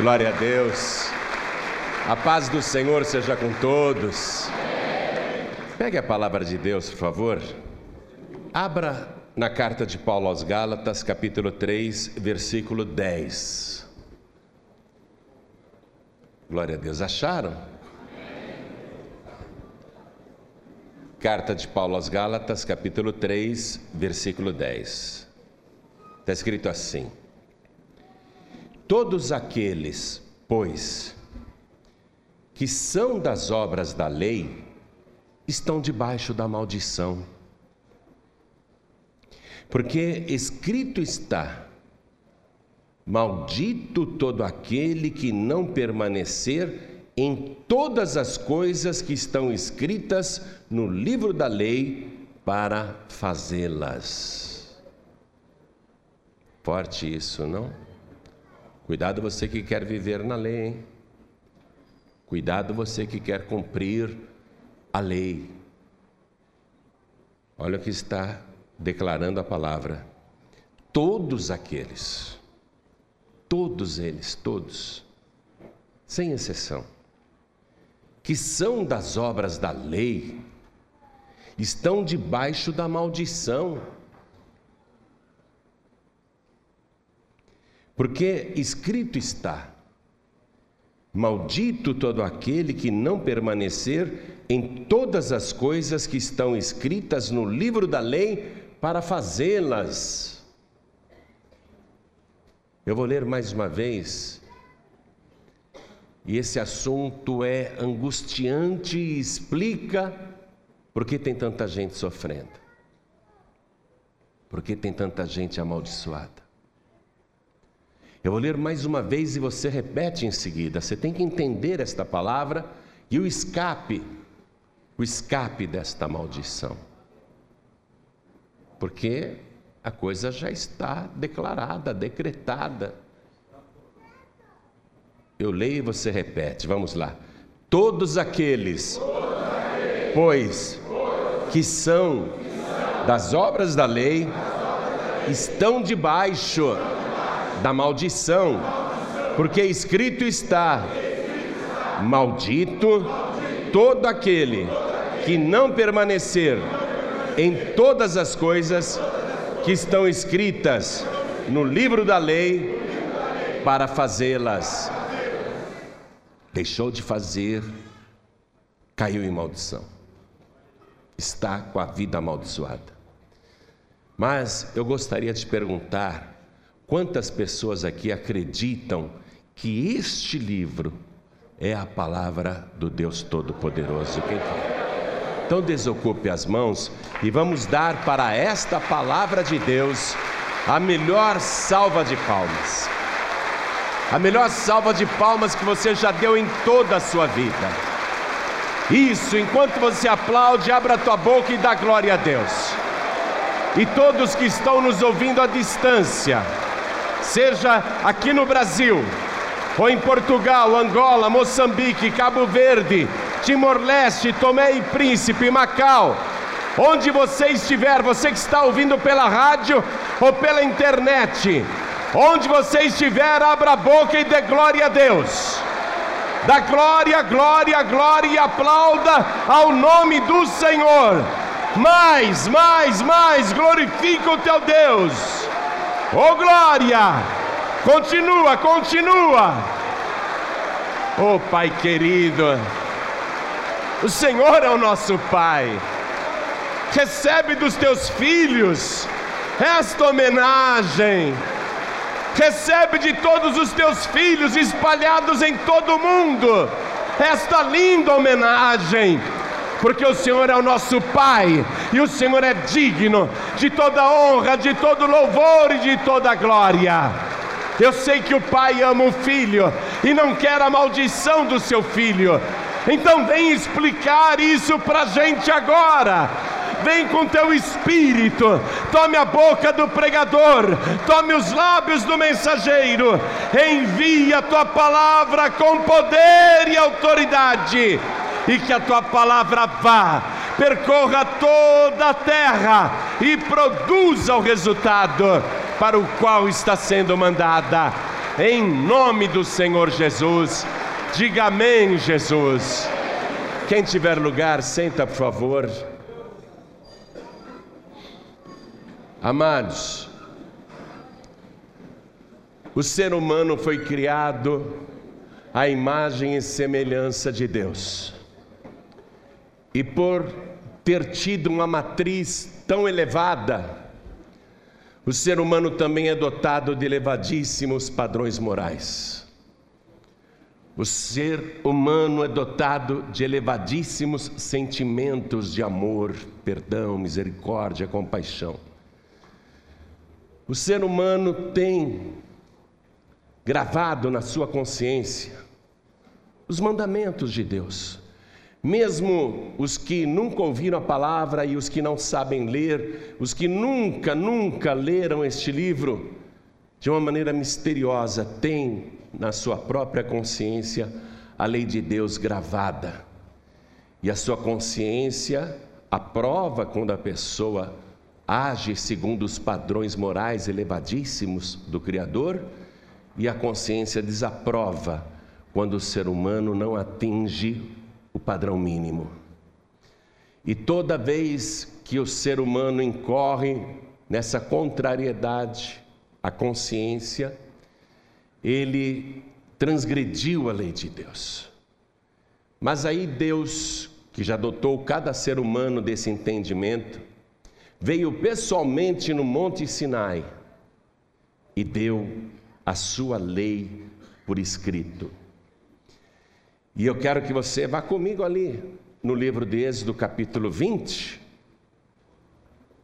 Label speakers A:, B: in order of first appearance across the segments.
A: Glória a Deus. A paz do Senhor seja com todos. Pegue a palavra de Deus, por favor. Abra na carta de Paulo aos Gálatas, capítulo 3, versículo 10. Glória a Deus. Acharam? Carta de Paulo aos Gálatas, capítulo 3, versículo 10. Está escrito assim: Todos aqueles, pois, que são das obras da lei, estão debaixo da maldição. Porque escrito está: Maldito todo aquele que não permanecer em todas as coisas que estão escritas no livro da lei para fazê-las. Forte isso, não? Cuidado você que quer viver na lei, hein? Cuidado você que quer cumprir a lei. Olha o que está declarando a palavra. Todos aqueles, todos eles, todos, sem exceção, que são das obras da lei, estão debaixo da maldição. Porque escrito está: Maldito todo aquele que não permanecer em todas as coisas que estão escritas no livro da lei para fazê-las. Eu vou ler mais uma vez, e esse assunto é angustiante e explica por que tem tanta gente sofrendo, por que tem tanta gente amaldiçoada. Eu vou ler mais uma vez e você repete em seguida. Você tem que entender esta palavra e o escape, o escape desta maldição. Porque a coisa já está declarada, decretada. Eu leio e você repete. Vamos lá. Todos aqueles, pois, que são das obras da lei, estão debaixo da maldição, porque escrito está: Maldito todo aquele que não permanecer em todas as coisas que estão escritas no livro da lei para fazê-las. Deixou de fazer, caiu em maldição. Está com a vida amaldiçoada. Mas eu gostaria de perguntar Quantas pessoas aqui acreditam que este livro é a palavra do Deus Todo-Poderoso? Então desocupe as mãos e vamos dar para esta palavra de Deus a melhor salva de palmas. A melhor salva de palmas que você já deu em toda a sua vida. Isso, enquanto você aplaude, abra a tua boca e dá glória a Deus. E todos que estão nos ouvindo à distância, seja aqui no Brasil, ou em Portugal, Angola, Moçambique, Cabo Verde, Timor-Leste, Tomé e Príncipe, Macau, onde você estiver, você que está ouvindo pela rádio ou pela internet, onde você estiver, abra a boca e dê glória a Deus. Dá glória, glória, glória e aplauda ao nome do Senhor. Mais, mais, mais, glorifica o teu Deus. Oh glória! Continua, continua. Oh Pai querido, o Senhor é o nosso Pai. Recebe dos teus filhos esta homenagem. Recebe de todos os teus filhos espalhados em todo o mundo esta linda homenagem porque o Senhor é o nosso Pai e o Senhor é digno de toda honra, de todo louvor e de toda glória. Eu sei que o pai ama o filho e não quer a maldição do seu filho. Então vem explicar isso para a gente agora. Vem com teu espírito, tome a boca do pregador, tome os lábios do mensageiro, envia a tua palavra com poder e autoridade e que a tua palavra vá, percorra toda a terra e produza o resultado para o qual está sendo mandada. Em nome do Senhor Jesus. Diga amém, Jesus. Quem tiver lugar, senta, por favor. Amados, o ser humano foi criado à imagem e semelhança de Deus. E por ter tido uma matriz tão elevada, o ser humano também é dotado de elevadíssimos padrões morais. O ser humano é dotado de elevadíssimos sentimentos de amor, perdão, misericórdia, compaixão. O ser humano tem gravado na sua consciência os mandamentos de Deus. Mesmo os que nunca ouviram a palavra e os que não sabem ler, os que nunca, nunca leram este livro, de uma maneira misteriosa, têm na sua própria consciência a lei de Deus gravada. E a sua consciência aprova quando a pessoa age segundo os padrões morais elevadíssimos do Criador, e a consciência desaprova quando o ser humano não atinge o padrão mínimo. E toda vez que o ser humano incorre nessa contrariedade à consciência, ele transgrediu a lei de Deus. Mas aí Deus, que já dotou cada ser humano desse entendimento, veio pessoalmente no Monte Sinai e deu a sua lei por escrito. E eu quero que você vá comigo ali no livro de Êxodo, capítulo 20,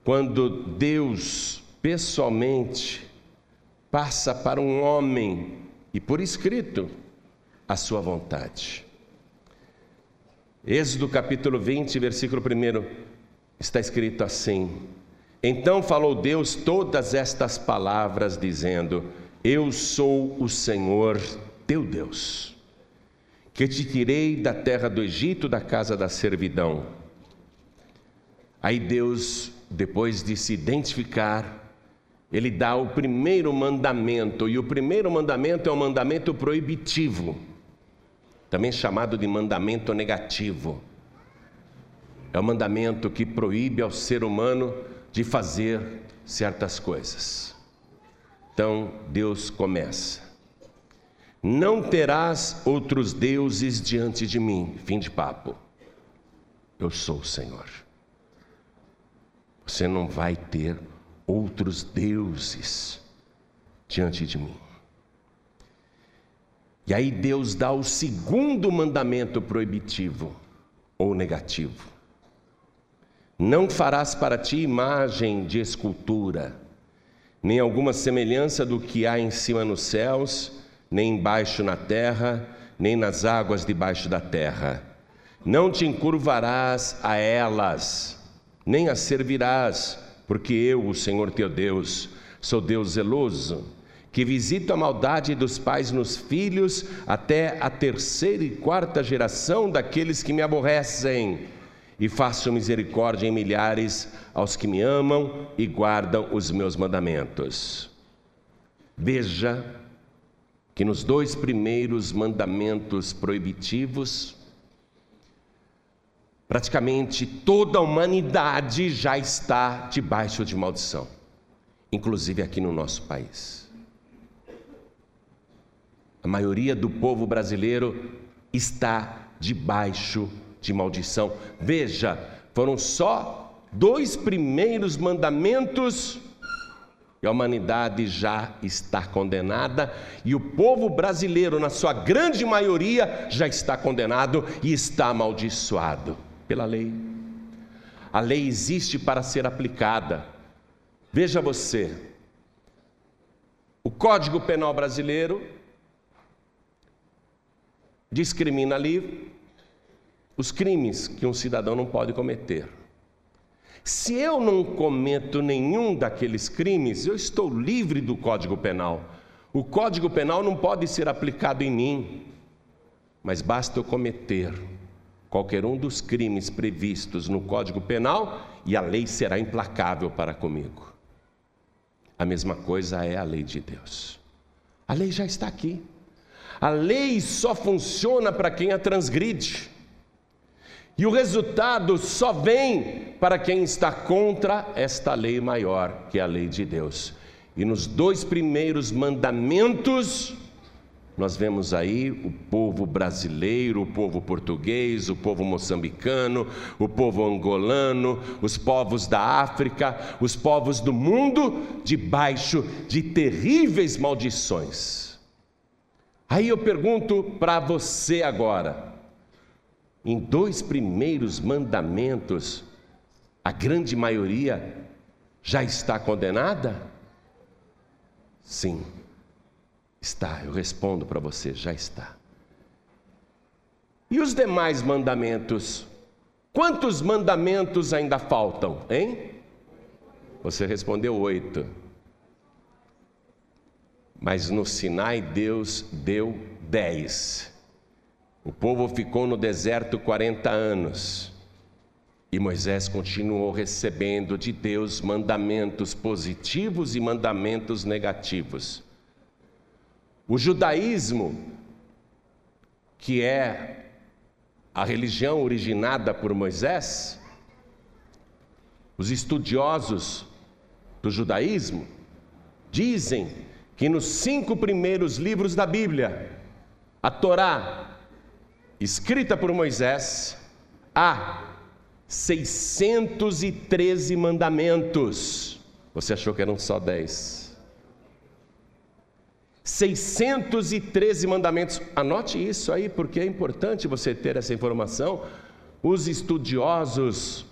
A: quando Deus pessoalmente passa para um homem e por escrito a sua vontade. Êxodo capítulo 20, versículo 1 está escrito assim: Então falou Deus todas estas palavras, dizendo: Eu sou o Senhor teu Deus, que te tirei da terra do Egito, da casa da servidão. Aí Deus, depois de se identificar, ele dá o primeiro mandamento, e o primeiro mandamento é um mandamento proibitivo, também chamado de mandamento negativo. É o mandamento que proíbe ao ser humano de fazer certas coisas. Então Deus começa: Não terás outros deuses diante de mim. Fim de papo. Eu sou o Senhor. Você não vai ter outros deuses diante de mim. E aí Deus dá o segundo mandamento proibitivo ou negativo. Não farás para ti imagem de escultura, nem alguma semelhança do que há em cima nos céus, nem embaixo na terra, nem nas águas debaixo da terra. Não te encurvarás a elas, nem as servirás, porque eu, o Senhor teu Deus, sou Deus zeloso, que visito a maldade dos pais nos filhos até a terceira e quarta geração daqueles que me aborrecem e faço misericórdia em milhares aos que me amam e guardam os meus mandamentos. Veja que nos dois primeiros mandamentos proibitivos, praticamente toda a humanidade já está debaixo de maldição, inclusive aqui no nosso país. A maioria do povo brasileiro está debaixo de maldição. Veja, foram só dois primeiros mandamentos a humanidade já está condenada e o povo brasileiro, na sua grande maioria, já está condenado e está amaldiçoado pela lei. A lei existe para ser aplicada. Veja você, o Código Penal brasileiro discrimina ali os crimes que um cidadão não pode cometer. Se eu não cometo nenhum daqueles crimes, eu estou livre do Código Penal. O Código Penal não pode ser aplicado em mim, mas basta eu cometer qualquer um dos crimes previstos no Código Penal e a lei será implacável para comigo. A mesma coisa é a lei de Deus. A lei já está aqui. A lei só funciona para quem a transgride. E o resultado só vem para quem está contra esta lei maior, que é a lei de Deus. E nos dois primeiros mandamentos, nós vemos aí o povo brasileiro, o povo português, o povo moçambicano, o povo angolano, os povos da África, os povos do mundo debaixo de terríveis maldições. Aí eu pergunto para você agora: em dois primeiros mandamentos, a grande maioria já está condenada? Sim, está. Eu respondo para você: já está. E os demais mandamentos? Quantos mandamentos ainda faltam, hein? Você respondeu oito. Mas no Sinai Deus deu dez. O povo ficou no deserto 40 anos. E Moisés continuou recebendo de Deus mandamentos positivos e mandamentos negativos. O judaísmo, que é a religião originada por Moisés, os estudiosos do judaísmo dizem que nos cinco primeiros livros da Bíblia, a Torá, escrita por Moisés, há 613 mandamentos. Você achou que eram só 10? 613 mandamentos. Anote isso aí, porque é importante você ter essa informação. Os estudiosos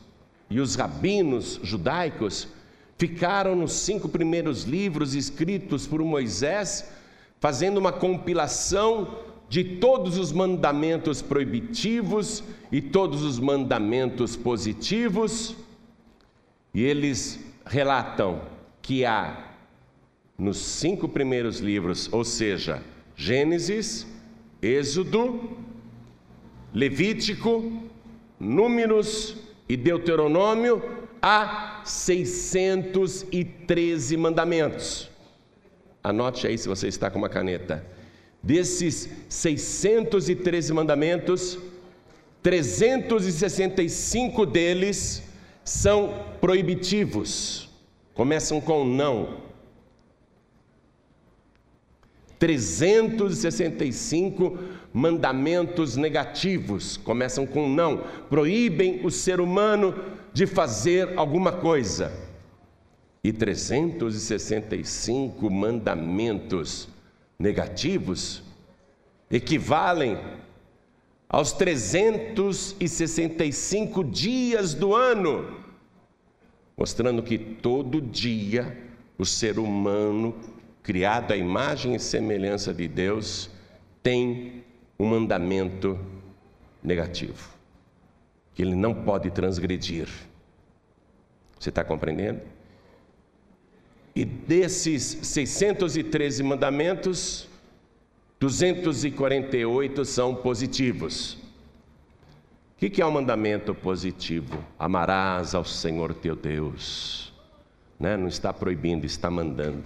A: e os rabinos judaicos ficaram nos cinco primeiros livros escritos por Moisés, fazendo uma compilação de todos os mandamentos proibitivos e todos os mandamentos positivos, e eles relatam que há nos cinco primeiros livros, ou seja, Gênesis, Êxodo, Levítico, Números e Deuteronômio, há 613 mandamentos. Anote aí se você está com uma caneta. Desses 613 mandamentos, 365 deles são proibitivos, começam com não. 365 mandamentos negativos começam com não, proíbem o ser humano de fazer alguma coisa. E 365 mandamentos negativos equivalem aos 365 dias do ano, mostrando que todo dia o ser humano, criado à imagem e semelhança de Deus, tem um mandamento negativo, que ele não pode transgredir. Você está compreendendo? E desses 613 mandamentos, 248 são positivos. O que é um mandamento positivo? Amarás ao Senhor teu Deus. Né? Não está proibindo, está mandando.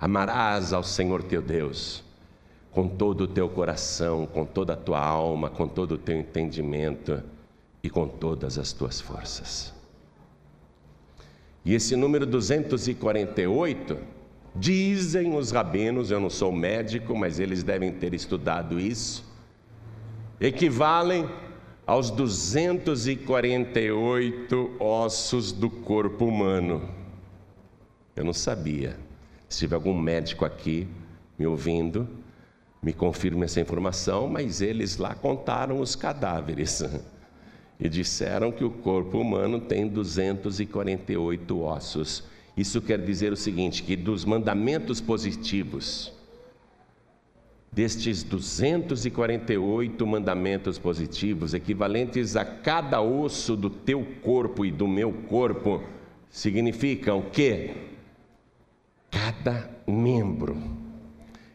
A: Amarás ao Senhor teu Deus com todo o teu coração, com toda a tua alma, com todo o teu entendimento e com todas as tuas forças. E esse número 248, dizem os rabinos, eu não sou médico, mas eles devem ter estudado isso, equivalem aos 248 ossos do corpo humano. Eu não sabia. Se tiver algum médico aqui me ouvindo, me confirme essa informação, mas eles lá contaram os cadáveres. e disseram que o corpo humano tem 248 ossos. Isso quer dizer o seguinte: que dos mandamentos positivos, destes 248 mandamentos positivos, equivalentes a cada osso do teu corpo e do meu corpo, significam que cada membro,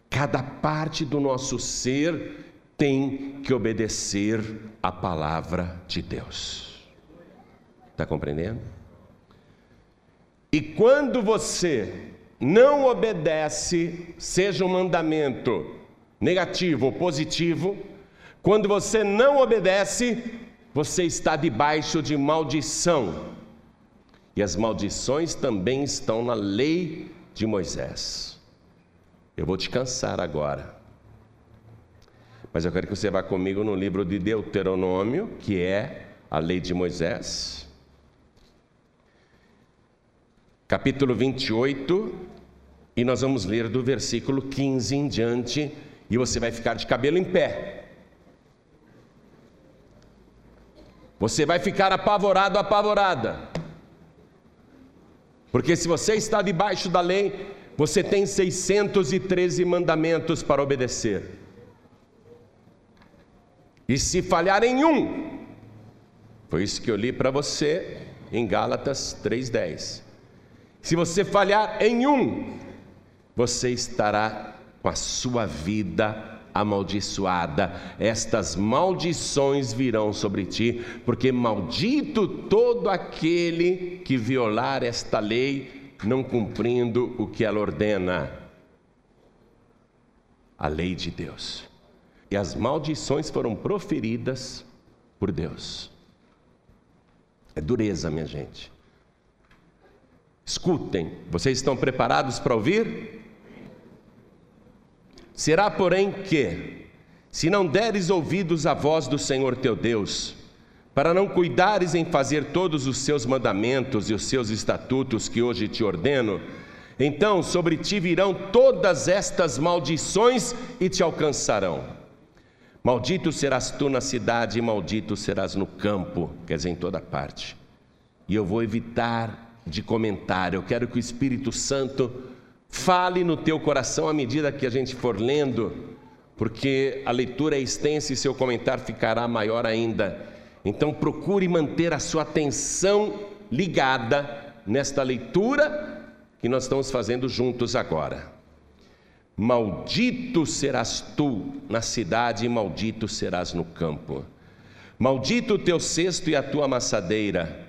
A: cada parte do nosso ser tem que obedecer a palavra de Deus. Está compreendendo? E quando você não obedece, seja um mandamento negativo ou positivo, quando você não obedece, você está debaixo de maldição. E as maldições também estão na lei de Moisés. Eu vou te cansar agora. Mas eu quero que você vá comigo no livro de Deuteronômio, que é a lei de Moisés. Capítulo 28, e nós vamos ler do versículo 15 em diante, e você vai ficar de cabelo em pé. Você vai ficar apavorado, apavorada. Porque se você está debaixo da lei, você tem 613 mandamentos para obedecer. E se falhar em um, foi isso que eu li para você em Gálatas 3:10. Se você falhar em um, você estará com a sua vida amaldiçoada, estas maldições virão sobre ti, porque maldito todo aquele que violar esta lei, não cumprindo o que ela ordena. A lei de Deus. E as maldições foram proferidas por Deus. É dureza, minha gente. Escutem, vocês estão preparados para ouvir? Será, porém, que, se não deres ouvidos à voz do Senhor teu Deus, para não cuidares em fazer todos os seus mandamentos e os seus estatutos que hoje te ordeno, então sobre ti virão todas estas maldições e te alcançarão. Maldito serás tu na cidade e maldito serás no campo, quer dizer, em toda parte. E eu vou evitar de comentar, eu quero que o Espírito Santo Fale no teu coração à medida que a gente for lendo, porque a leitura é extensa e seu comentário ficará maior ainda. Então procure manter a sua atenção ligada nesta leitura que nós estamos fazendo juntos agora. Maldito serás tu na cidade e maldito serás no campo. Maldito o teu cesto e a tua amassadeira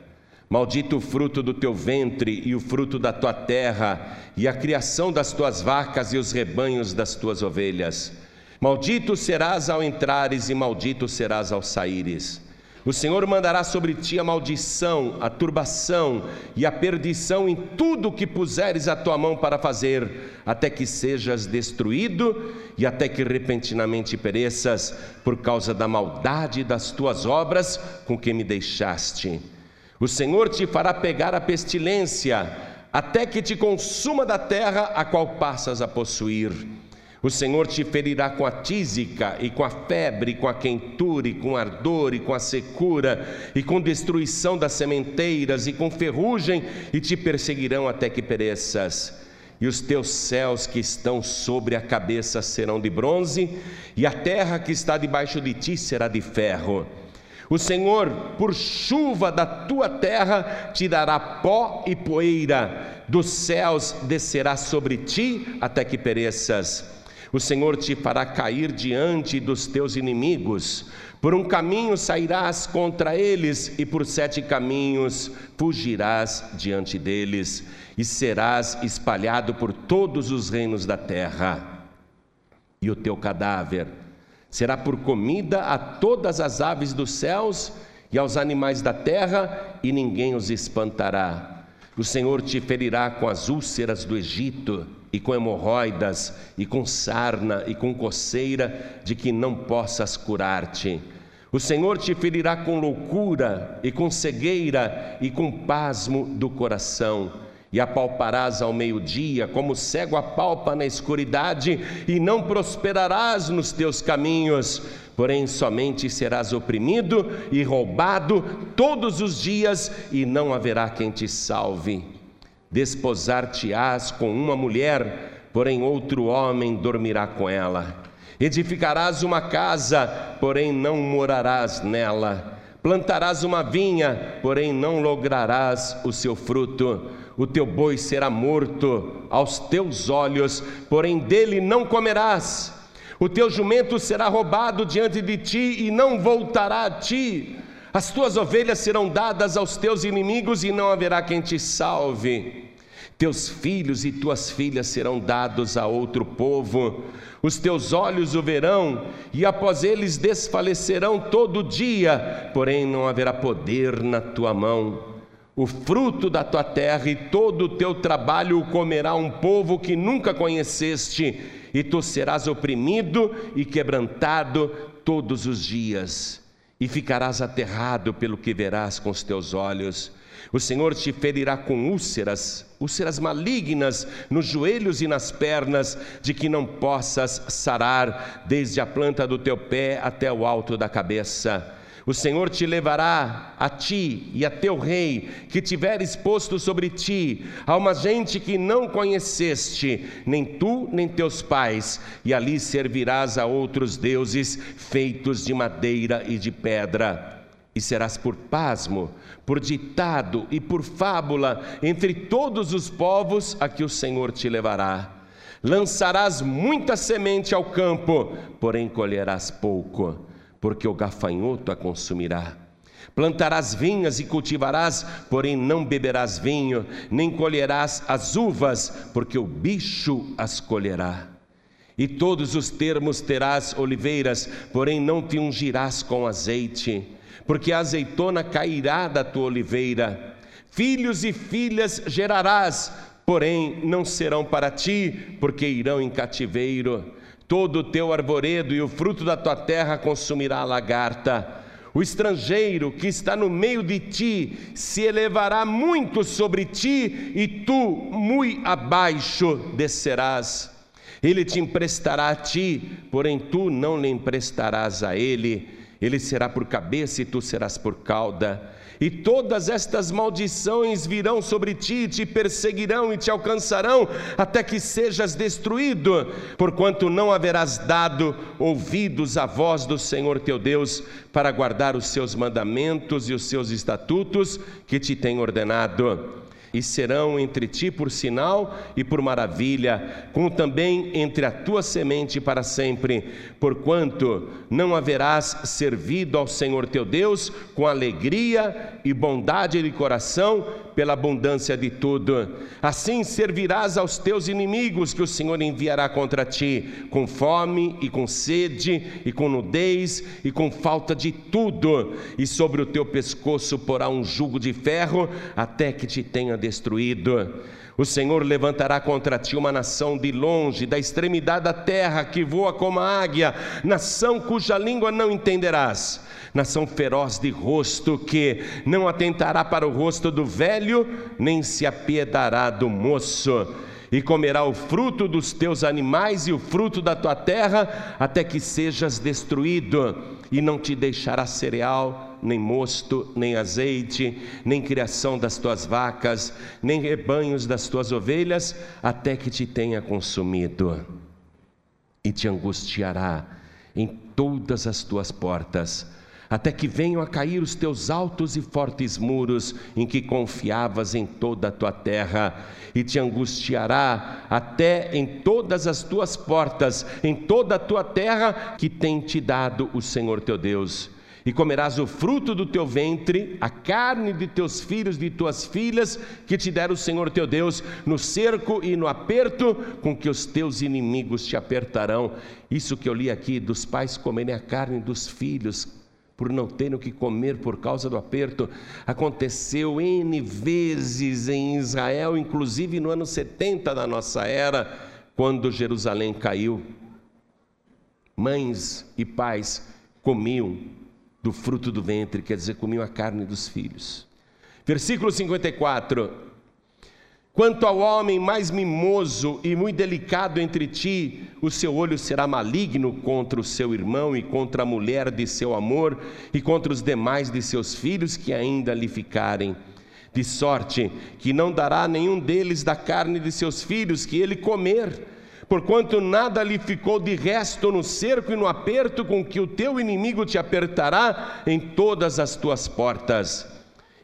A: Maldito o fruto do teu ventre e o fruto da tua terra, e a criação das tuas vacas e os rebanhos das tuas ovelhas. Maldito serás ao entrares e maldito serás ao saíres. O Senhor mandará sobre ti a maldição, a turbação e a perdição em tudo o que puseres a tua mão para fazer, até que sejas destruído e até que repentinamente pereças por causa da maldade das tuas obras com que me deixaste. O Senhor te fará pegar a pestilência, até que te consuma da terra a qual passas a possuir. O Senhor te ferirá com a tísica, e com a febre, com a quentura, e com ardor, e com a secura, e com destruição das sementeiras, e com ferrugem, e te perseguirão até que pereças. E os teus céus que estão sobre a cabeça serão de bronze, e a terra que está debaixo de ti será de ferro o Senhor, por chuva da tua terra, te dará pó e poeira, dos céus descerá sobre ti até que pereças. O Senhor te fará cair diante dos teus inimigos. Por um caminho sairás contra eles, e por sete caminhos fugirás diante deles, e serás espalhado por todos os reinos da terra. E o teu cadáver será por comida a todas as aves dos céus e aos animais da terra, e ninguém os espantará. O Senhor te ferirá com as úlceras do Egito, e com hemorroidas, e com sarna, e com coceira, de que não possas curar-te. O Senhor te ferirá com loucura, e com cegueira, e com pasmo do coração e apalparás ao meio-dia, como cego apalpa na escuridade, e não prosperarás nos teus caminhos, porém somente serás oprimido e roubado todos os dias, e não haverá quem te salve. Desposar-te-ás com uma mulher, porém outro homem dormirá com ela. Edificarás uma casa, porém não morarás nela. Plantarás uma vinha, porém não lograrás o seu fruto o teu boi será morto aos teus olhos, porém dele não comerás. O teu jumento será roubado diante de ti e não voltará a ti. As tuas ovelhas serão dadas aos teus inimigos e não haverá quem te salve. Teus filhos e tuas filhas serão dados a outro povo, os teus olhos o verão, e após eles desfalecerão todo dia, porém não haverá poder na tua mão. O fruto da tua terra e todo o teu trabalho o comerá um povo que nunca conheceste, e tu serás oprimido e quebrantado todos os dias, e ficarás aterrado pelo que verás com os teus olhos o Senhor te ferirá com úlceras, úlceras malignas nos joelhos e nas pernas, de que não possas sarar, desde a planta do teu pé até o alto da cabeça. O Senhor te levará a ti e a teu rei, que tiveres posto sobre ti, a uma gente que não conheceste, nem tu nem teus pais, e ali servirás a outros deuses feitos de madeira e de pedra. E serás por pasmo, por ditado e por fábula entre todos os povos a que o Senhor te levará. Lançarás muita semente ao campo, porém colherás pouco, porque o gafanhoto a consumirá. Plantarás vinhas e cultivarás, porém não beberás vinho, nem colherás as uvas, porque o bicho as colherá. E todos os termos terás oliveiras, porém não te ungirás com azeite porque a azeitona cairá da tua oliveira. Filhos e filhas gerarás, porém não serão para ti, porque irão em cativeiro. Todo o teu arvoredo e o fruto da tua terra consumirá a lagarta. O estrangeiro que está no meio de ti se elevará muito sobre ti, e tu, muito abaixo, descerás. Ele te emprestará a ti, porém tu não lhe emprestarás a ele ele será por cabeça e tu serás por cauda. E todas estas maldições virão sobre ti, te perseguirão e te alcançarão, até que sejas destruído, porquanto não haverás dado ouvidos à voz do Senhor teu Deus, para guardar os seus mandamentos e os seus estatutos que te tem ordenado e serão entre ti por sinal e por maravilha, como também entre a tua semente para sempre, porquanto não haverás servido ao Senhor teu Deus com alegria e bondade de coração, pela abundância de tudo. Assim servirás aos teus inimigos que o Senhor enviará contra ti, com fome e com sede e com nudez e com falta de tudo, e sobre o teu pescoço porá um jugo de ferro até que te tenha destruído. O Senhor levantará contra ti uma nação de longe, da extremidade da terra, que voa como a águia, nação cuja língua não entenderás nação feroz de rosto que não atentará para o rosto do velho, nem se apiedará do moço. E comerá o fruto dos teus animais e o fruto da tua terra, até que sejas destruído, e não te deixará cereal, nem mosto, nem azeite, nem criação das tuas vacas, nem rebanhos das tuas ovelhas, até que te tenha consumido. E te angustiará em todas as tuas portas até que venham a cair os teus altos e fortes muros, em que confiavas em toda a tua terra, e te angustiará até em todas as tuas portas, em toda a tua terra que tem te dado o Senhor teu Deus. E comerás o fruto do teu ventre, a carne de teus filhos de tuas filhas, que te der o Senhor teu Deus, no cerco e no aperto, com que os teus inimigos te apertarão. Isso que eu li aqui, dos pais comerem a carne dos filhos, por não terem o que comer por causa do aperto. Aconteceu N vezes em Israel, inclusive no ano 70 da nossa era, quando Jerusalém caiu. Mães e pais comiam do fruto do ventre, quer dizer, comiam a carne dos filhos. Versículo 54. Quanto ao homem mais mimoso e muito delicado entre ti, o seu olho será maligno contra o seu irmão e contra a mulher de seu amor e contra os demais de seus filhos que ainda lhe ficarem. De sorte que não dará nenhum deles da carne de seus filhos que ele comer, porquanto nada lhe ficou de resto no cerco e no aperto com que o teu inimigo te apertará em todas as tuas portas.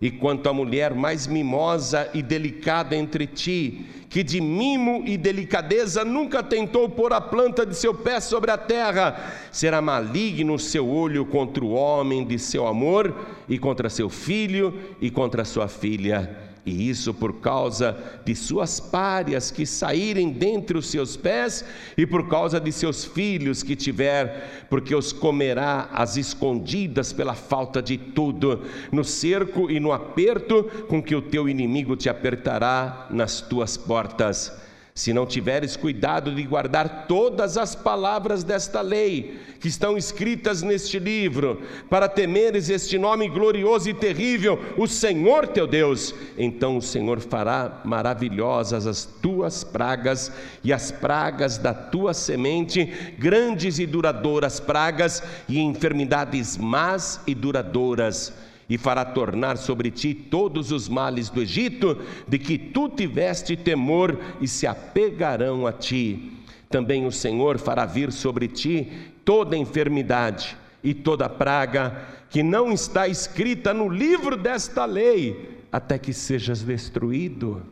A: E quanto à mulher mais mimosa e delicada entre ti, que de mimo e delicadeza nunca tentou pôr a planta de seu pé sobre a terra, será maligno o seu olho contra o homem de seu amor, e contra seu filho, e contra sua filha, e isso por causa de suas párias que saírem dentre os seus pés, e por causa de seus filhos que tiver, porque os comerá às escondidas pela falta de tudo, no cerco e no aperto com que o teu inimigo te apertará nas tuas portas se não tiveres cuidado de guardar todas as palavras desta lei, que estão escritas neste livro, para temeres este nome glorioso e terrível, o Senhor teu Deus, então o Senhor fará maravilhosas as tuas pragas e as pragas da tua semente, grandes e duradouras pragas e enfermidades más e duradouras e fará tornar sobre ti todos os males do Egito, de que tu tiveste temor, e se apegarão a ti. Também o Senhor fará vir sobre ti toda enfermidade e toda praga que não está escrita no livro desta lei, até que sejas destruído.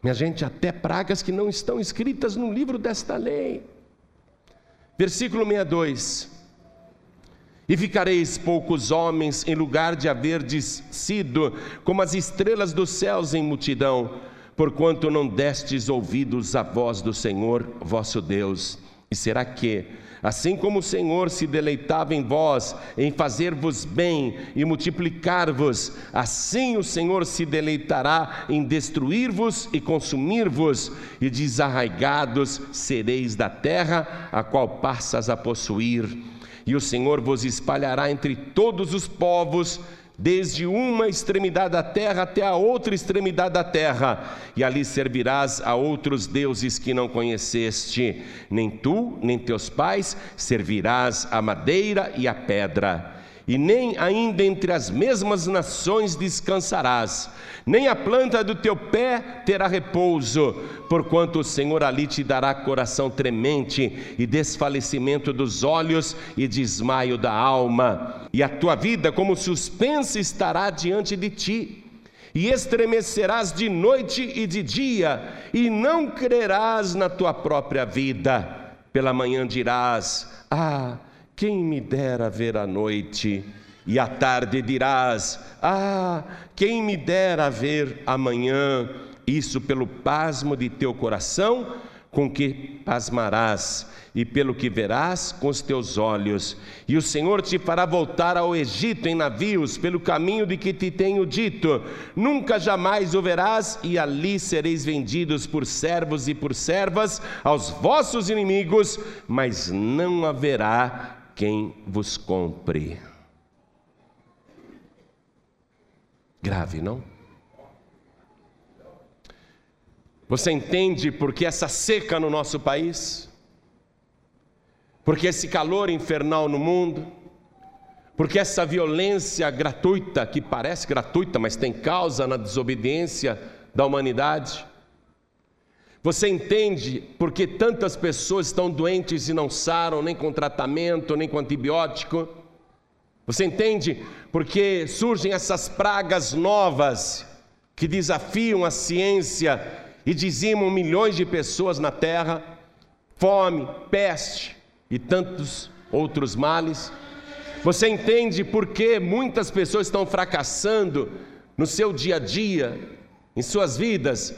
A: Minha gente, até pragas que não estão escritas no livro desta lei. Versículo 62. E ficareis poucos homens em lugar de haverdes sido como as estrelas dos céus em multidão, porquanto não destes ouvidos à voz do Senhor vosso Deus. E será que, assim como o Senhor se deleitava em vós, em fazer-vos bem e multiplicar-vos, assim o Senhor se deleitará em destruir-vos e consumir-vos, e desarraigados sereis da terra, a qual passas a possuir e o Senhor vos espalhará entre todos os povos, desde uma extremidade da terra até a outra extremidade da terra, e ali servirás a outros deuses que não conheceste, nem tu, nem teus pais servirás a madeira e a pedra e nem ainda entre as mesmas nações descansarás, nem a planta do teu pé terá repouso, porquanto o Senhor ali te dará coração tremente e desfalecimento dos olhos e desmaio da alma, e a tua vida como suspensa estará diante de ti. E estremecerás de noite e de dia, e não crerás na tua própria vida. Pela manhã dirás: Ah, quem me dera ver a noite, e à tarde dirás: Ah, quem me dera ver amanhã, isso pelo pasmo de teu coração, com que pasmarás, e pelo que verás com os teus olhos. E o Senhor te fará voltar ao Egito em navios, pelo caminho de que te tenho dito. Nunca jamais o verás, e ali sereis vendidos por servos e por servas aos vossos inimigos, mas não haverá quem vos compre. Grave, não? Você entende por que essa seca no nosso país? Porque esse calor infernal no mundo? Porque essa violência gratuita, que parece gratuita, mas tem causa na desobediência da humanidade? Você entende por que tantas pessoas estão doentes e não saram, nem com tratamento, nem com antibiótico? Você entende por que surgem essas pragas novas que desafiam a ciência e dizimam milhões de pessoas na terra? Fome, peste e tantos outros males? Você entende por que muitas pessoas estão fracassando no seu dia a dia, em suas vidas?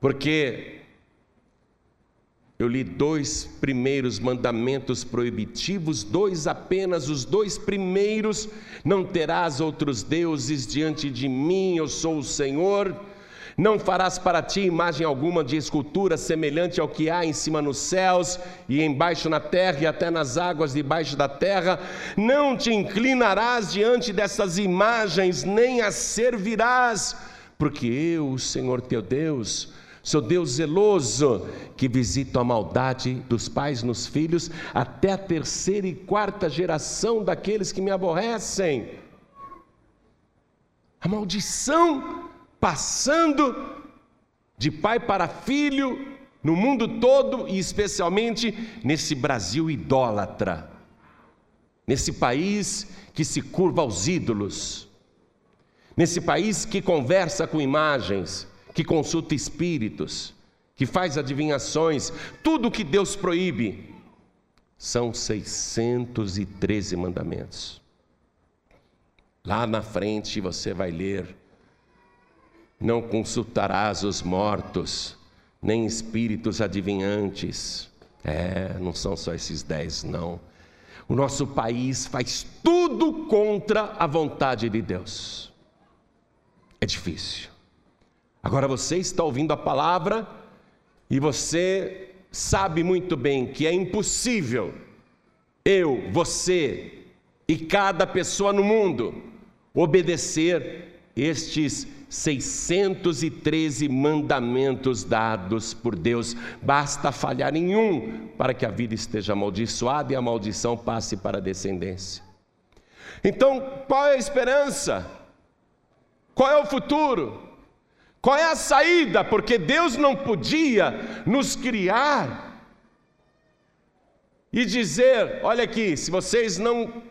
A: Porque eu li dois primeiros mandamentos proibitivos, dois apenas, os dois primeiros: não terás outros deuses diante de mim, eu sou o Senhor. Não farás para ti imagem alguma de escultura semelhante ao que há em cima nos céus e embaixo na terra e até nas águas debaixo da terra. Não te inclinarás diante dessas imagens, nem as servirás, porque eu, o Senhor teu Deus, Sou Deus zeloso que visita a maldade dos pais nos filhos até a terceira e quarta geração daqueles que me aborrecem. A maldição passando de pai para filho no mundo todo e especialmente nesse Brasil idólatra, nesse país que se curva aos ídolos, nesse país que conversa com imagens que consulta espíritos, que faz adivinhações, tudo que Deus proíbe. São 613 mandamentos. Lá na frente você vai ler Não consultarás os mortos, nem espíritos adivinhantes. É, não são só esses dez, não. O nosso país faz tudo contra a vontade de Deus. É difícil. Agora você está ouvindo a palavra e você sabe muito bem que é impossível eu, você e cada pessoa no mundo obedecer estes 613 mandamentos dados por Deus. Basta falhar em um para que a vida esteja amaldiçoada e a maldição passe para a descendência. Então, qual é a esperança? Qual é o futuro? Qual é a saída? Porque Deus não podia nos criar e dizer: olha aqui, se vocês não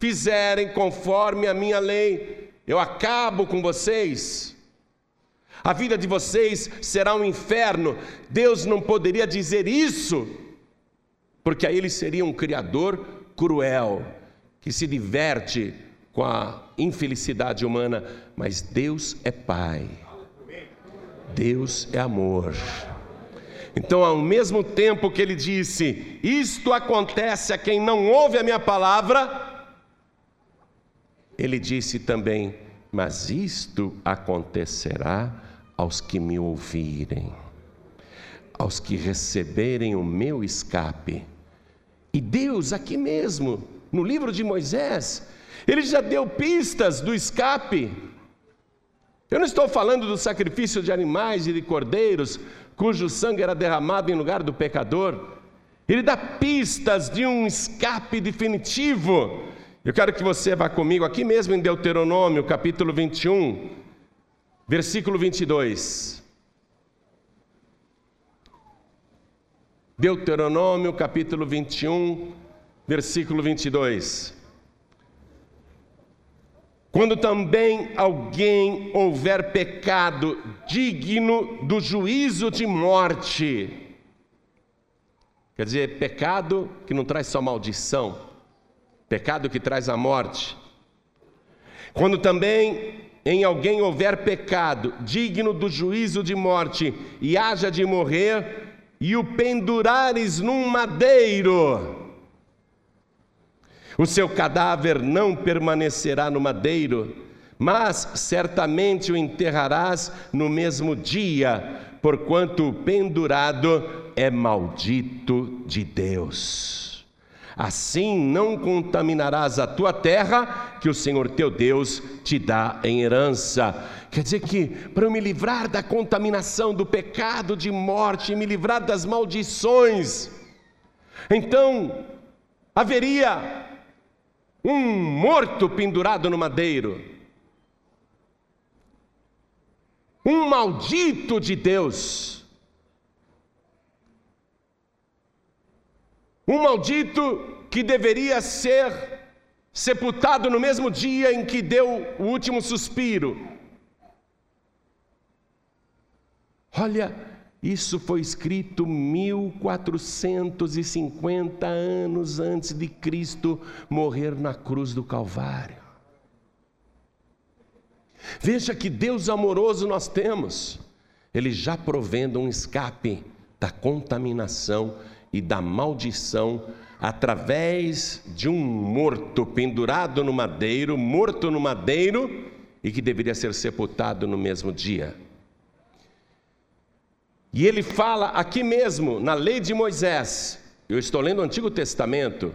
A: fizerem conforme a minha lei, eu acabo com vocês. A vida de vocês será um inferno. Deus não poderia dizer isso, porque aí ele seria um criador cruel, que se diverte com a infelicidade humana, mas Deus é Pai. Deus é amor. Então, ao mesmo tempo que ele disse: Isto acontece a quem não ouve a minha palavra, ele disse também: Mas isto acontecerá aos que me ouvirem, aos que receberem o meu escape. E Deus, aqui mesmo, no livro de Moisés, ele já deu pistas do escape. Eu não estou falando do sacrifício de animais e de cordeiros, cujo sangue era derramado em lugar do pecador. Ele dá pistas de um escape definitivo eu quero que você vá comigo aqui mesmo em Deuteronômio, capítulo 21, versículo 22. Deuteronômio, capítulo 21, versículo 22. Quando também alguém houver pecado digno do juízo de morte, quer dizer, pecado que não traz só maldição, pecado que traz a morte. Quando também em alguém houver pecado digno do juízo de morte e haja de morrer, e o pendurares num madeiro, o seu cadáver não permanecerá no madeiro, mas certamente o enterrarás no mesmo dia, porquanto o pendurado é maldito de Deus. Assim não contaminarás a tua terra, que o Senhor teu Deus te dá em herança. Quer dizer que para eu me livrar da contaminação, do pecado de morte, me livrar das maldições, então haveria um morto pendurado no madeiro, um maldito de Deus Um maldito que deveria ser sepultado no mesmo dia em que deu o último suspiro. Olha, isso foi escrito 1450 anos antes de Cristo morrer na cruz do Calvário. Veja que Deus amoroso nós temos, Ele já provendo um escape da contaminação e da maldição através de um morto pendurado no madeiro, morto no madeiro e que deveria ser sepultado no mesmo dia. E ele fala aqui mesmo, na lei de Moisés, eu estou lendo o Antigo Testamento,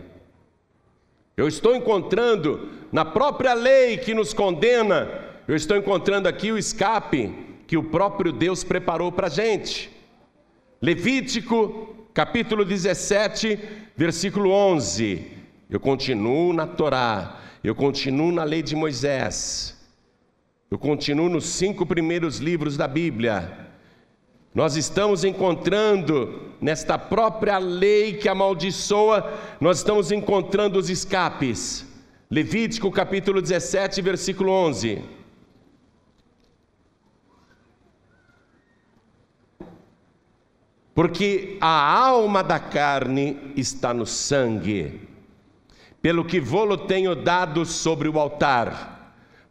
A: eu estou encontrando na própria lei que nos condena, eu estou encontrando aqui o escape que o próprio Deus preparou para a gente. Levítico capítulo 17, versículo 11. Eu continuo na Torá, eu continuo na lei de Moisés, eu continuo nos cinco primeiros livros da Bíblia. Nós estamos encontrando nesta própria lei que amaldiçoa, nós estamos encontrando os escapes. Levítico capítulo 17, versículo 11. Porque a alma da carne está no sangue, pelo que vô-lo tenho dado sobre o altar.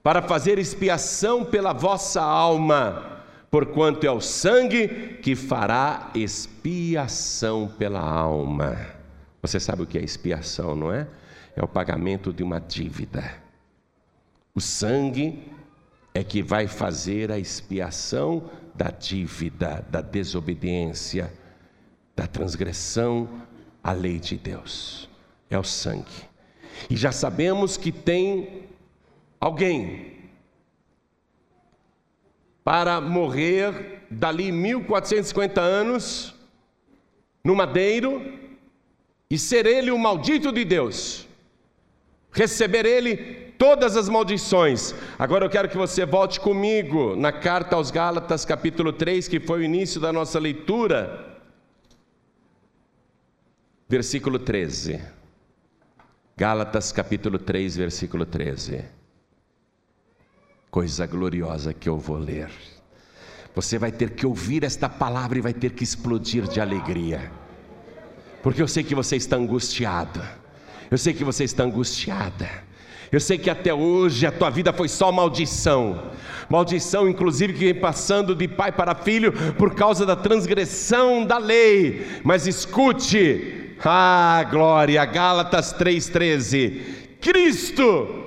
A: para fazer expiação pela vossa alma, porquanto é o sangue que fará expiação pela alma. Você sabe o que é expiação, não é? É o pagamento de uma dívida. O sangue é que vai fazer a expiação da dívida, da desobediência, da transgressão à lei de Deus. É o sangue. E já sabemos que tem alguém para morrer dali 1450 anos no madeiro e ser ele o maldito de Deus, receber ele todas as maldições. Agora eu quero que você volte comigo na carta aos Gálatas, capítulo 3, que foi o início da nossa leitura, versículo 13. Gálatas, capítulo 3, versículo 13 coisa gloriosa que eu vou ler. Você vai ter que ouvir esta palavra e vai ter que explodir de alegria, porque eu sei que você está angustiado, eu sei que você está angustiada. Eu sei que até hoje a tua vida foi só maldição, maldição inclusive que vem passando de pai para filho por causa da transgressão da lei. Mas escute, ah, glória, Gálatas 3,13: Cristo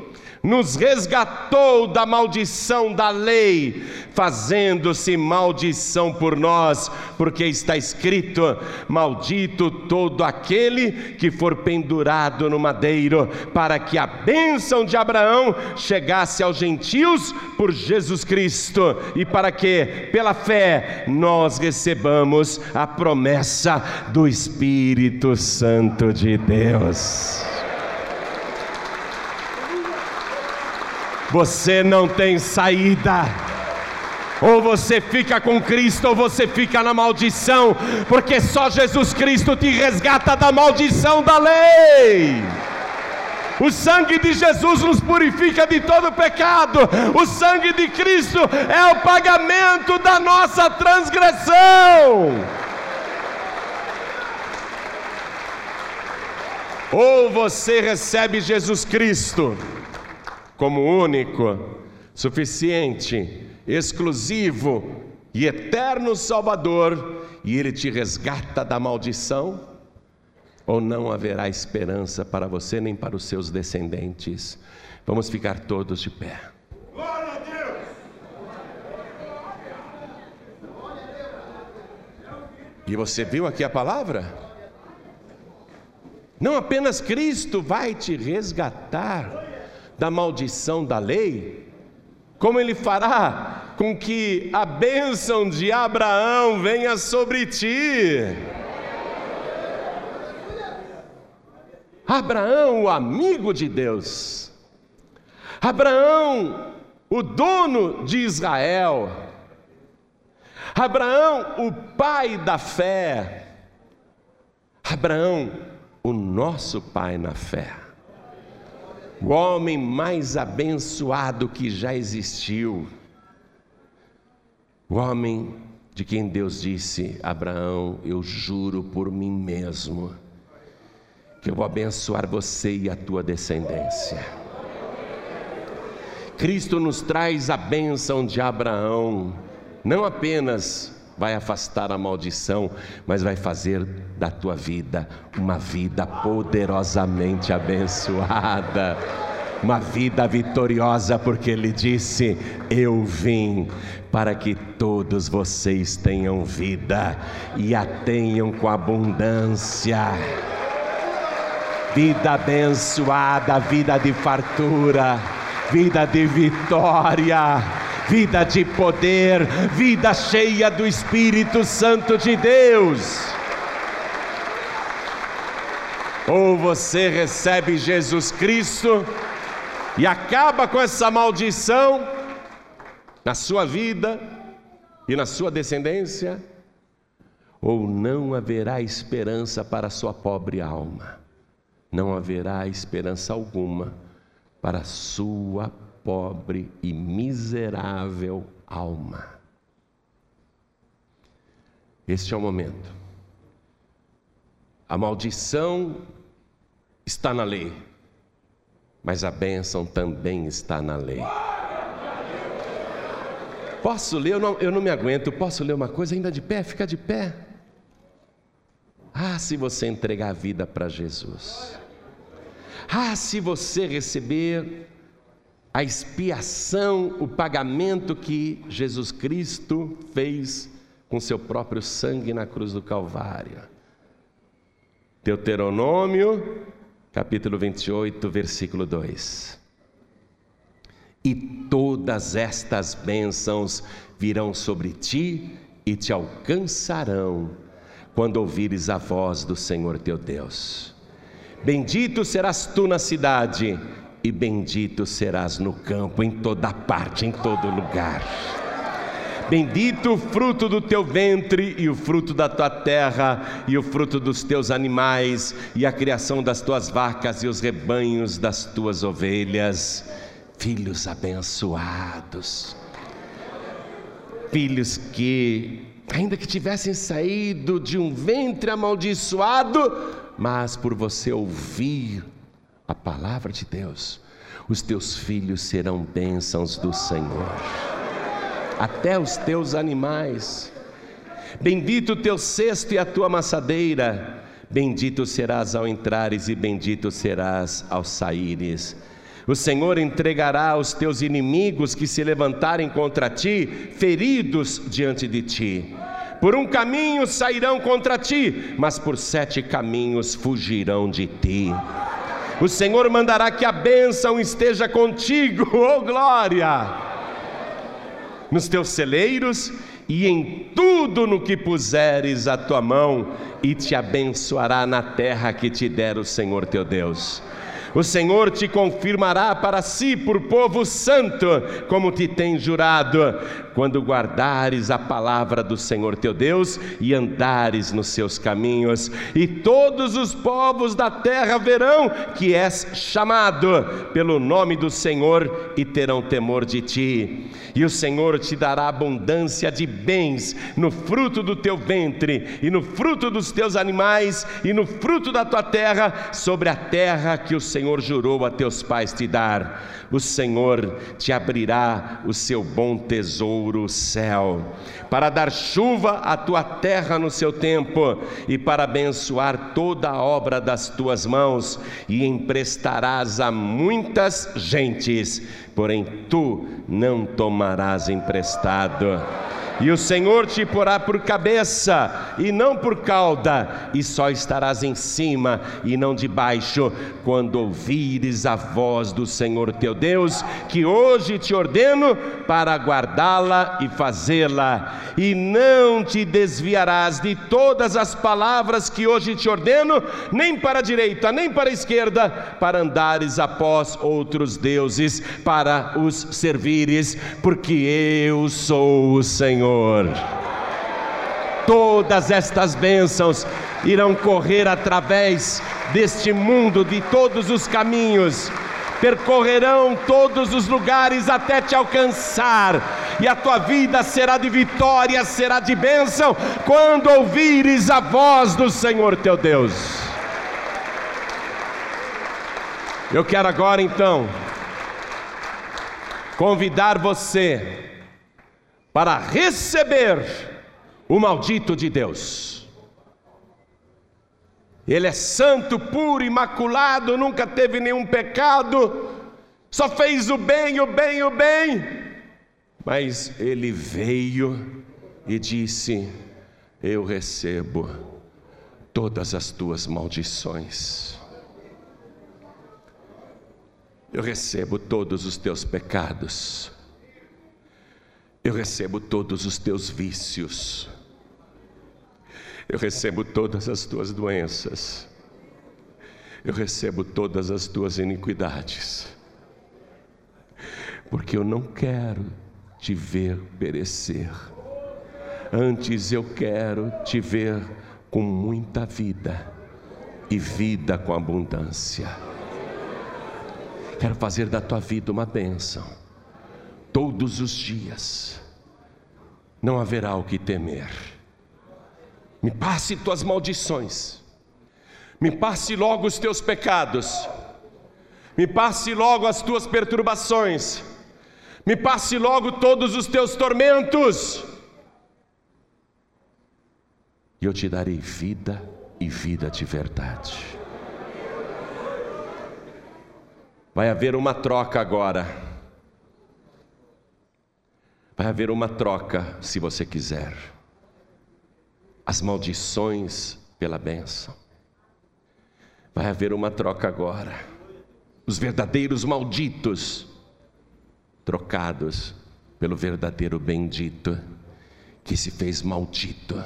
A: nos resgatou da maldição da lei, fazendo-se maldição por nós, porque está escrito: Maldito todo aquele que for pendurado no madeiro, para que a bênção de Abraão chegasse aos gentios por Jesus Cristo, e para que, pela fé, nós recebamos a promessa do Espírito Santo de Deus. Você não tem saída. Ou você fica com Cristo, ou você fica na maldição, porque só Jesus Cristo te resgata da maldição da lei. O sangue de Jesus nos purifica de todo pecado. O sangue de Cristo é o pagamento da nossa transgressão. Ou você recebe Jesus Cristo como único, suficiente, exclusivo e eterno Salvador, e Ele te resgata da maldição, ou não haverá esperança para você nem para os seus descendentes. Vamos ficar todos de pé. Glória a Deus! E você viu aqui a palavra? Não apenas Cristo vai te resgatar, da maldição da lei, como ele fará com que a bênção de Abraão venha sobre ti. Abraão, o amigo de Deus, Abraão, o dono de Israel, Abraão, o pai da fé, Abraão, o nosso pai na fé o homem mais abençoado que já existiu, o homem de quem Deus disse: Abraão, eu juro por mim mesmo, que eu vou abençoar você e a tua descendência. Cristo nos traz a bênção de Abraão, não apenas vai afastar a maldição, mas vai fazer da tua vida uma vida poderosamente abençoada, uma vida vitoriosa, porque Ele disse: Eu vim para que todos vocês tenham vida e a tenham com abundância. Vida abençoada, vida de fartura, vida de vitória vida de poder, vida cheia do Espírito Santo de Deus. Ou você recebe Jesus Cristo e acaba com essa maldição na sua vida e na sua descendência, ou não haverá esperança para a sua pobre alma, não haverá esperança alguma para a sua pobre e miserável alma. Este é o momento. A maldição está na lei, mas a bênção também está na lei. Posso ler? Eu não, eu não me aguento. Posso ler uma coisa ainda de pé? Fica de pé. Ah, se você entregar a vida para Jesus. Ah, se você receber a expiação, o pagamento que Jesus Cristo fez com seu próprio sangue na cruz do Calvário. Deuteronômio, capítulo 28, versículo 2. E todas estas bênçãos virão sobre ti e te alcançarão quando ouvires a voz do Senhor teu Deus. Bendito serás tu na cidade, e bendito serás no campo, em toda parte, em todo lugar. Bendito o fruto do teu ventre, e o fruto da tua terra, e o fruto dos teus animais, e a criação das tuas vacas, e os rebanhos das tuas ovelhas. Filhos abençoados, filhos que, ainda que tivessem saído de um ventre amaldiçoado, mas por você ouvir a palavra de Deus, os teus filhos serão bênçãos do Senhor até os teus animais. Bendito o teu cesto e a tua amassadeira, bendito serás ao entrares e bendito serás ao saíres. O Senhor entregará os teus inimigos que se levantarem contra ti, feridos diante de ti. Por um caminho sairão contra ti, mas por sete caminhos fugirão de ti. O Senhor mandará que a bênção esteja contigo, oh glória! nos teus celeiros e em tudo no que puseres a tua mão, e te abençoará na terra que te der o Senhor teu Deus. O Senhor te confirmará para si por povo santo, como te tem jurado, quando guardares a palavra do Senhor teu Deus e andares nos seus caminhos, e todos os povos da terra verão que és chamado pelo nome do Senhor e terão temor de ti. E o Senhor te dará abundância de bens no fruto do teu ventre, e no fruto dos teus animais, e no fruto da tua terra, sobre a terra que o Senhor jurou a teus pais te dar. O Senhor te abrirá o seu bom tesouro, o céu, para dar chuva à tua terra no seu tempo, e para abençoar toda a obra das tuas mãos, e emprestarás a muitas gentes porém tu não tomarás emprestado. E o Senhor te porá por cabeça e não por cauda, e só estarás em cima e não debaixo, quando ouvires a voz do Senhor teu Deus, que hoje te ordeno para guardá-la e fazê-la, e não te desviarás de todas as palavras que hoje te ordeno, nem para a direita, nem para a esquerda, para andares após outros deuses, para os servires, porque eu sou o Senhor. Senhor. Todas estas bênçãos irão correr através deste mundo, de todos os caminhos, percorrerão todos os lugares até te alcançar, e a tua vida será de vitória, será de bênção, quando ouvires a voz do Senhor teu Deus. Eu quero agora então convidar você para receber o maldito de Deus. Ele é santo, puro, imaculado, nunca teve nenhum pecado, só fez o bem, o bem, o bem. Mas ele veio e disse: Eu recebo todas as tuas maldições. Eu recebo todos os teus pecados eu recebo todos os teus vícios, eu recebo todas as tuas doenças, eu recebo todas as tuas iniquidades, porque eu não quero te ver perecer, antes eu quero te ver com muita vida e vida com abundância. Quero fazer da tua vida uma bênção todos os dias, não haverá o que temer. Me passe tuas maldições, me passe logo os teus pecados, me passe logo as tuas perturbações, Me passe logo todos os teus tormentos. E eu te darei vida e vida de verdade. Vai haver uma troca agora. Vai haver uma troca, se você quiser. As maldições pela bênção. Vai haver uma troca agora. Os verdadeiros malditos trocados pelo verdadeiro bendito que se fez maldito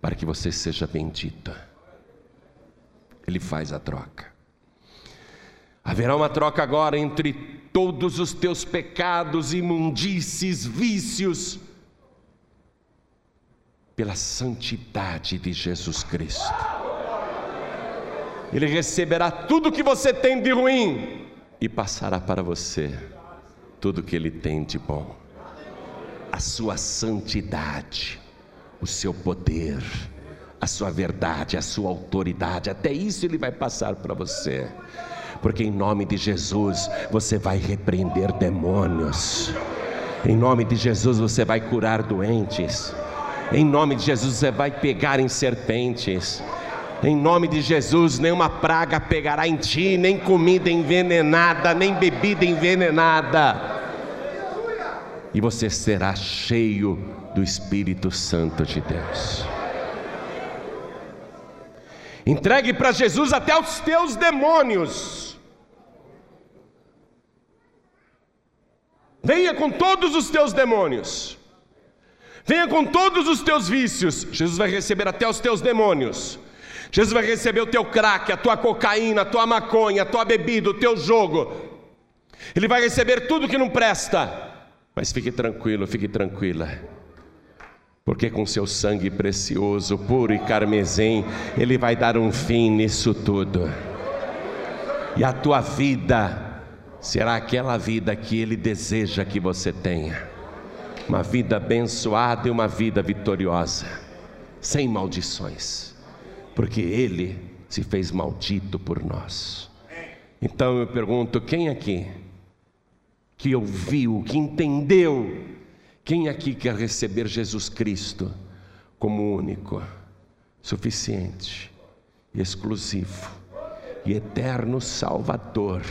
A: para que você seja bendito. Ele faz a troca. Haverá uma troca agora entre todos os teus pecados, imundícies, vícios, pela santidade de Jesus Cristo. Ele receberá tudo que você tem de ruim e passará para você tudo que ele tem de bom. A sua santidade, o seu poder, a sua verdade, a sua autoridade, até isso ele vai passar para você porque em nome de Jesus você vai repreender demônios, em nome de Jesus você vai curar doentes, em nome de Jesus você vai pegar em serpentes. Em nome de Jesus, nenhuma praga pegará em ti, nem comida envenenada, nem bebida envenenada. E você será cheio do Espírito Santo de Deus. Entregue para Jesus até os teus demônios. Venha com todos os teus demônios. Venha com todos os teus vícios. Jesus vai receber até os teus demônios. Jesus vai receber o teu crack, a tua cocaína, a tua maconha, a tua bebida, o teu jogo. Ele vai receber tudo que não presta. Mas fique tranquilo, fique tranquila. Porque com seu sangue precioso, puro e carmesim, ele vai dar um fim nisso tudo. E a tua vida será aquela vida que Ele deseja que você tenha. Uma vida abençoada e uma vida vitoriosa, sem maldições, porque Ele se fez maldito por nós. Então eu pergunto: quem aqui que ouviu, que entendeu, quem aqui quer receber Jesus Cristo como único, suficiente, exclusivo e eterno Salvador?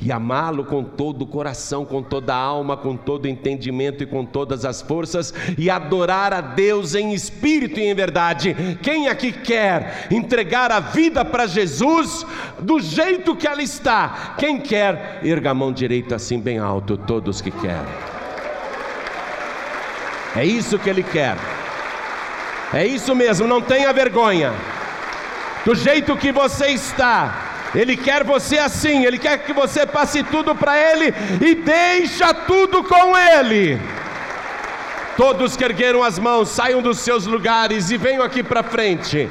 A: e amá-lo com todo o coração, com toda a alma, com todo o entendimento e com todas as forças, e adorar a Deus em espírito e em verdade. Quem aqui quer entregar a vida para Jesus do jeito que ela está? Quem quer, erga a mão direita assim bem alto, todos que querem. É isso que ele quer. É isso mesmo, não tenha vergonha. Do jeito que você está, ele quer você assim, Ele quer que você passe tudo para Ele e deixa tudo com Ele. Todos que ergueram as mãos, saiam dos seus lugares e venham aqui para frente.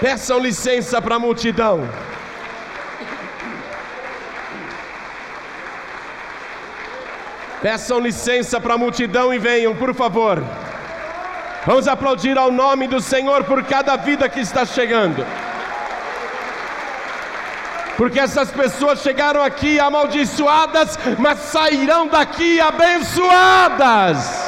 A: Peçam licença para a multidão. Peçam licença para a multidão e venham, por favor. Vamos aplaudir ao nome do Senhor por cada vida que está chegando porque essas pessoas chegaram aqui amaldiçoadas, mas sairão daqui abençoadas.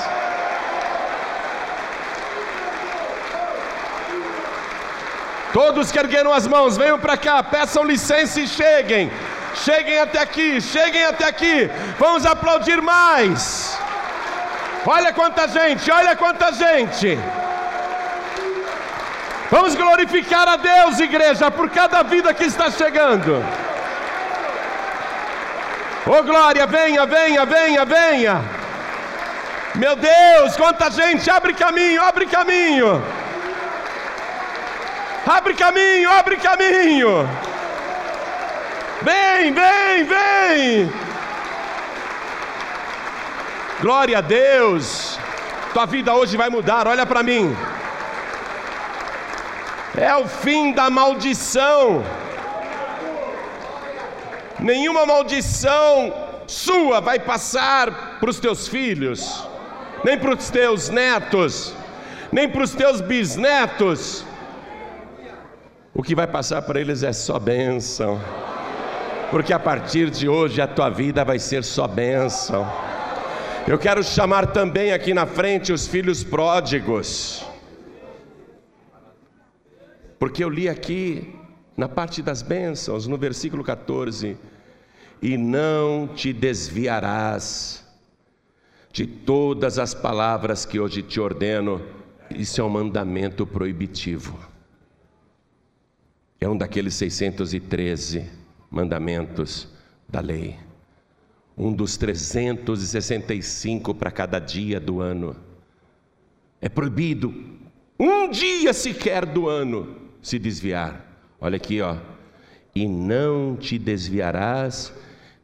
A: Todos que ergueram as mãos, venham para cá, peçam licença e cheguem. Cheguem até aqui, cheguem até aqui. Vamos aplaudir mais. Olha quanta gente, olha quanta gente. Vamos glorificar a Deus, igreja, por cada vida que está chegando. Oh glória, venha, venha, venha, venha. Meu Deus, quanta gente, abre caminho, abre caminho. Abre caminho, abre caminho. Vem, vem, vem. Glória a Deus. Tua vida hoje vai mudar, olha para mim é o fim da maldição. Nenhuma maldição sua vai passar para os teus filhos, nem para os teus netos, nem para os teus bisnetos. O que vai passar para eles é só bênção. Porque a partir de hoje a tua vida vai ser só bênção. Eu quero chamar também aqui na frente os filhos pródigos, porque eu li aqui na parte das bênçãos, no versículo 14: E não te desviarás de todas as palavras que hoje te ordeno, isso é um mandamento proibitivo. É um daqueles 613 mandamentos da lei. Um dos 365 para cada dia do ano. É proibido um dia sequer do ano se desviar. Olha aqui, ó. E não te desviarás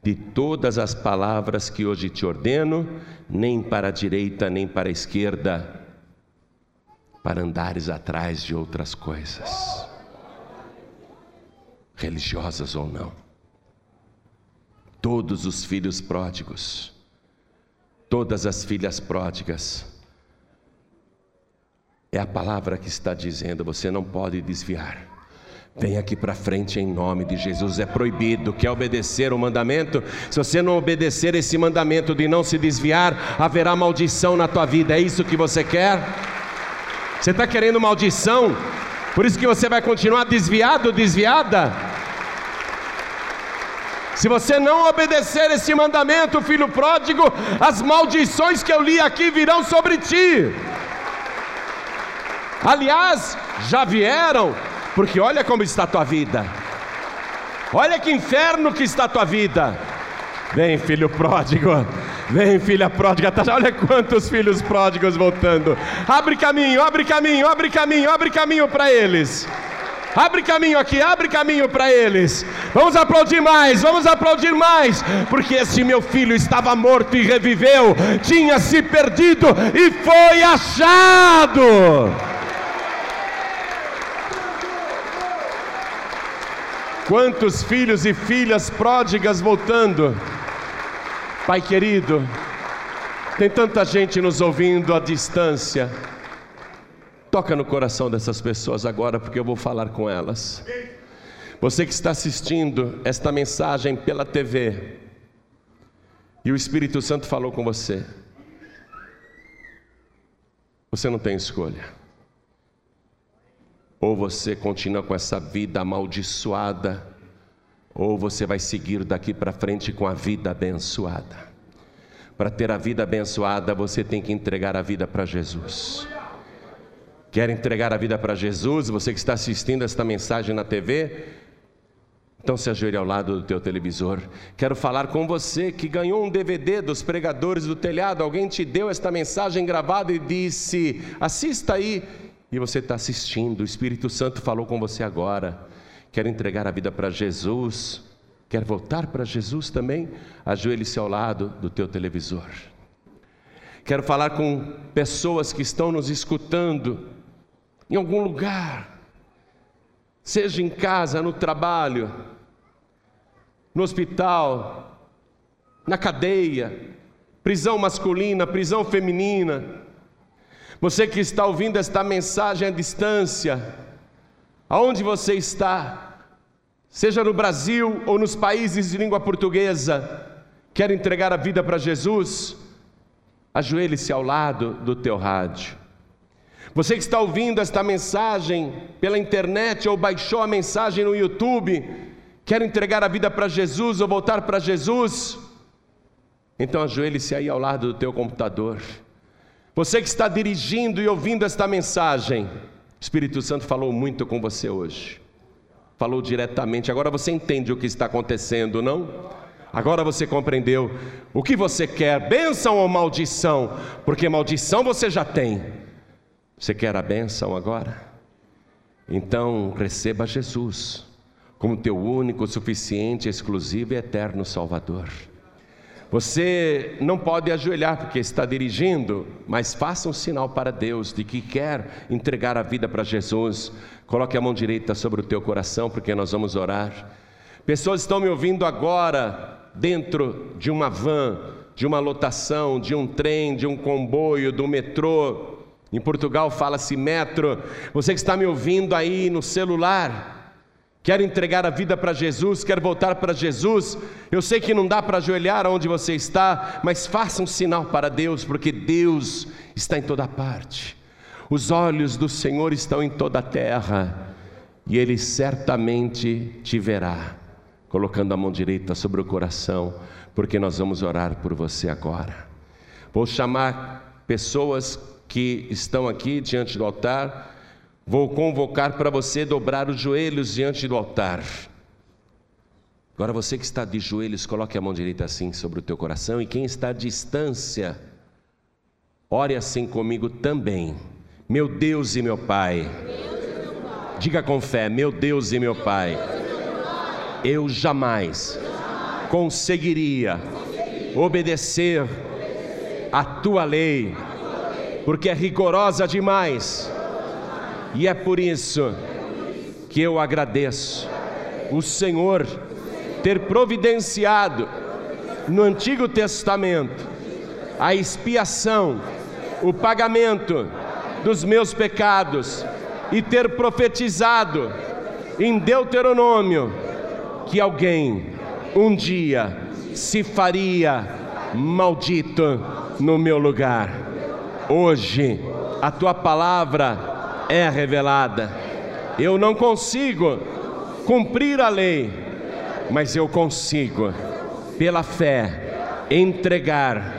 A: de todas as palavras que hoje te ordeno, nem para a direita, nem para a esquerda, para andares atrás de outras coisas, religiosas ou não. Todos os filhos pródigos, todas as filhas pródigas, é a palavra que está dizendo: você não pode desviar. Vem aqui para frente em nome de Jesus. É proibido. Quer obedecer o mandamento? Se você não obedecer esse mandamento de não se desviar, haverá maldição na tua vida. É isso que você quer? Você está querendo maldição? Por isso que você vai continuar desviado, desviada? Se você não obedecer esse mandamento, filho pródigo, as maldições que eu li aqui virão sobre ti. Aliás, já vieram porque olha como está a tua vida. Olha que inferno que está a tua vida. Vem, filho pródigo. Vem, filha pródiga. Tá, olha quantos filhos pródigos voltando. Abre caminho, abre caminho, abre caminho, abre caminho para eles. Abre caminho aqui, abre caminho para eles. Vamos aplaudir mais, vamos aplaudir mais, porque esse meu filho estava morto e reviveu, tinha se perdido e foi achado. Quantos filhos e filhas pródigas voltando. Pai querido, tem tanta gente nos ouvindo à distância. Toca no coração dessas pessoas agora, porque eu vou falar com elas. Você que está assistindo esta mensagem pela TV, e o Espírito Santo falou com você, você não tem escolha. Ou você continua com essa vida amaldiçoada, ou você vai seguir daqui para frente com a vida abençoada. Para ter a vida abençoada, você tem que entregar a vida para Jesus. Quer entregar a vida para Jesus? Você que está assistindo esta mensagem na TV, então se ajoelhe ao lado do teu televisor. Quero falar com você que ganhou um DVD dos pregadores do telhado. Alguém te deu esta mensagem gravada e disse: assista aí e você está assistindo, o Espírito Santo falou com você agora, quer entregar a vida para Jesus, quer voltar para Jesus também, ajoelhe-se ao lado do teu televisor. Quero falar com pessoas que estão nos escutando em algum lugar, seja em casa, no trabalho, no hospital, na cadeia, prisão masculina, prisão feminina, você que está ouvindo esta mensagem à distância, aonde você está, seja no Brasil ou nos países de língua portuguesa, quer entregar a vida para Jesus? Ajoelhe-se ao lado do teu rádio. Você que está ouvindo esta mensagem pela internet ou baixou a mensagem no YouTube, quer entregar a vida para Jesus ou voltar para Jesus? Então ajoelhe-se aí ao lado do teu computador. Você que está dirigindo e ouvindo esta mensagem, Espírito Santo falou muito com você hoje. Falou diretamente. Agora você entende o que está acontecendo, não? Agora você compreendeu o que você quer, bênção ou maldição? Porque maldição você já tem. Você quer a bênção agora? Então receba Jesus como teu único, suficiente, exclusivo e eterno Salvador. Você não pode ajoelhar porque está dirigindo, mas faça um sinal para Deus de que quer entregar a vida para Jesus. Coloque a mão direita sobre o teu coração, porque nós vamos orar. Pessoas estão me ouvindo agora dentro de uma van, de uma lotação, de um trem, de um comboio, do metrô. Em Portugal fala-se metro. Você que está me ouvindo aí no celular, quer entregar a vida para Jesus, quer voltar para Jesus, eu sei que não dá para ajoelhar onde você está, mas faça um sinal para Deus, porque Deus está em toda parte. Os olhos do Senhor estão em toda a terra, e Ele certamente te verá, colocando a mão direita sobre o coração, porque nós vamos orar por você agora. Vou chamar pessoas que estão aqui diante do altar Vou convocar para você dobrar os joelhos diante do altar. Agora você que está de joelhos, coloque a mão direita assim sobre o teu coração e quem está à distância, ore assim comigo também. Meu Deus e meu Pai. Diga com fé, meu Deus e meu Pai. Eu jamais conseguiria obedecer a tua lei, porque é rigorosa demais e é por isso que eu agradeço o Senhor ter providenciado no Antigo Testamento a expiação, o pagamento dos meus pecados e ter profetizado em Deuteronômio que alguém um dia se faria maldito no meu lugar. Hoje, a tua palavra é revelada. Eu não consigo cumprir a lei, mas eu consigo, pela fé, entregar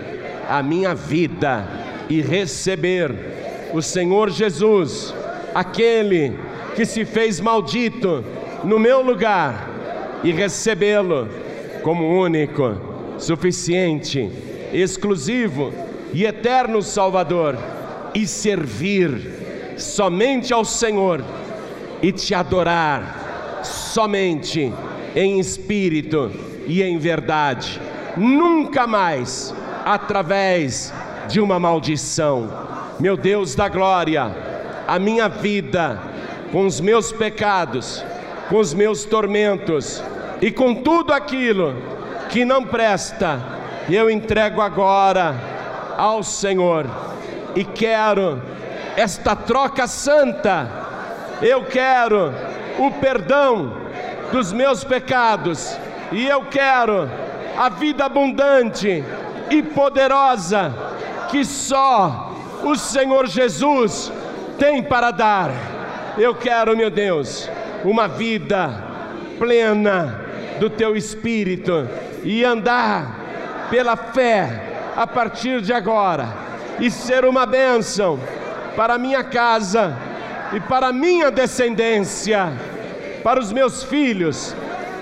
A: a minha vida e receber o Senhor Jesus, aquele que se fez maldito no meu lugar, e recebê-lo como único, suficiente, exclusivo e eterno Salvador, e servir somente ao Senhor e te adorar somente em espírito e em verdade, nunca mais através de uma maldição. Meu Deus da glória, a minha vida com os meus pecados, com os meus tormentos e com tudo aquilo que não presta, eu entrego agora ao Senhor e quero esta troca santa. Eu quero o perdão dos meus pecados e eu quero a vida abundante e poderosa que só o Senhor Jesus tem para dar. Eu quero, meu Deus, uma vida plena do teu espírito e andar pela fé a partir de agora e ser uma bênção para minha casa e para minha descendência, para os meus filhos,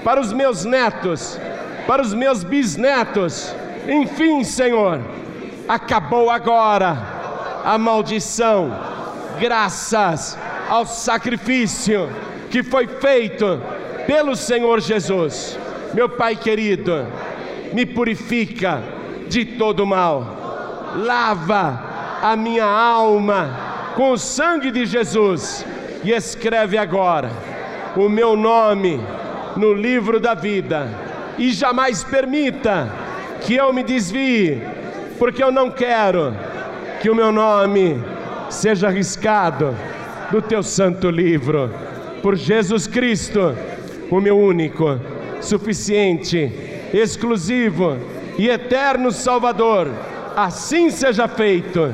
A: para os meus netos, para os meus bisnetos. Enfim, Senhor, acabou agora a maldição, graças ao sacrifício que foi feito pelo Senhor Jesus. Meu Pai querido, me purifica de todo mal, lava a minha alma com o sangue de Jesus e escreve agora o meu nome no livro da vida e jamais permita que eu me desvie, porque eu não quero que o meu nome seja arriscado do teu santo livro. Por Jesus Cristo, o meu único, suficiente, exclusivo e eterno Salvador. Assim seja feito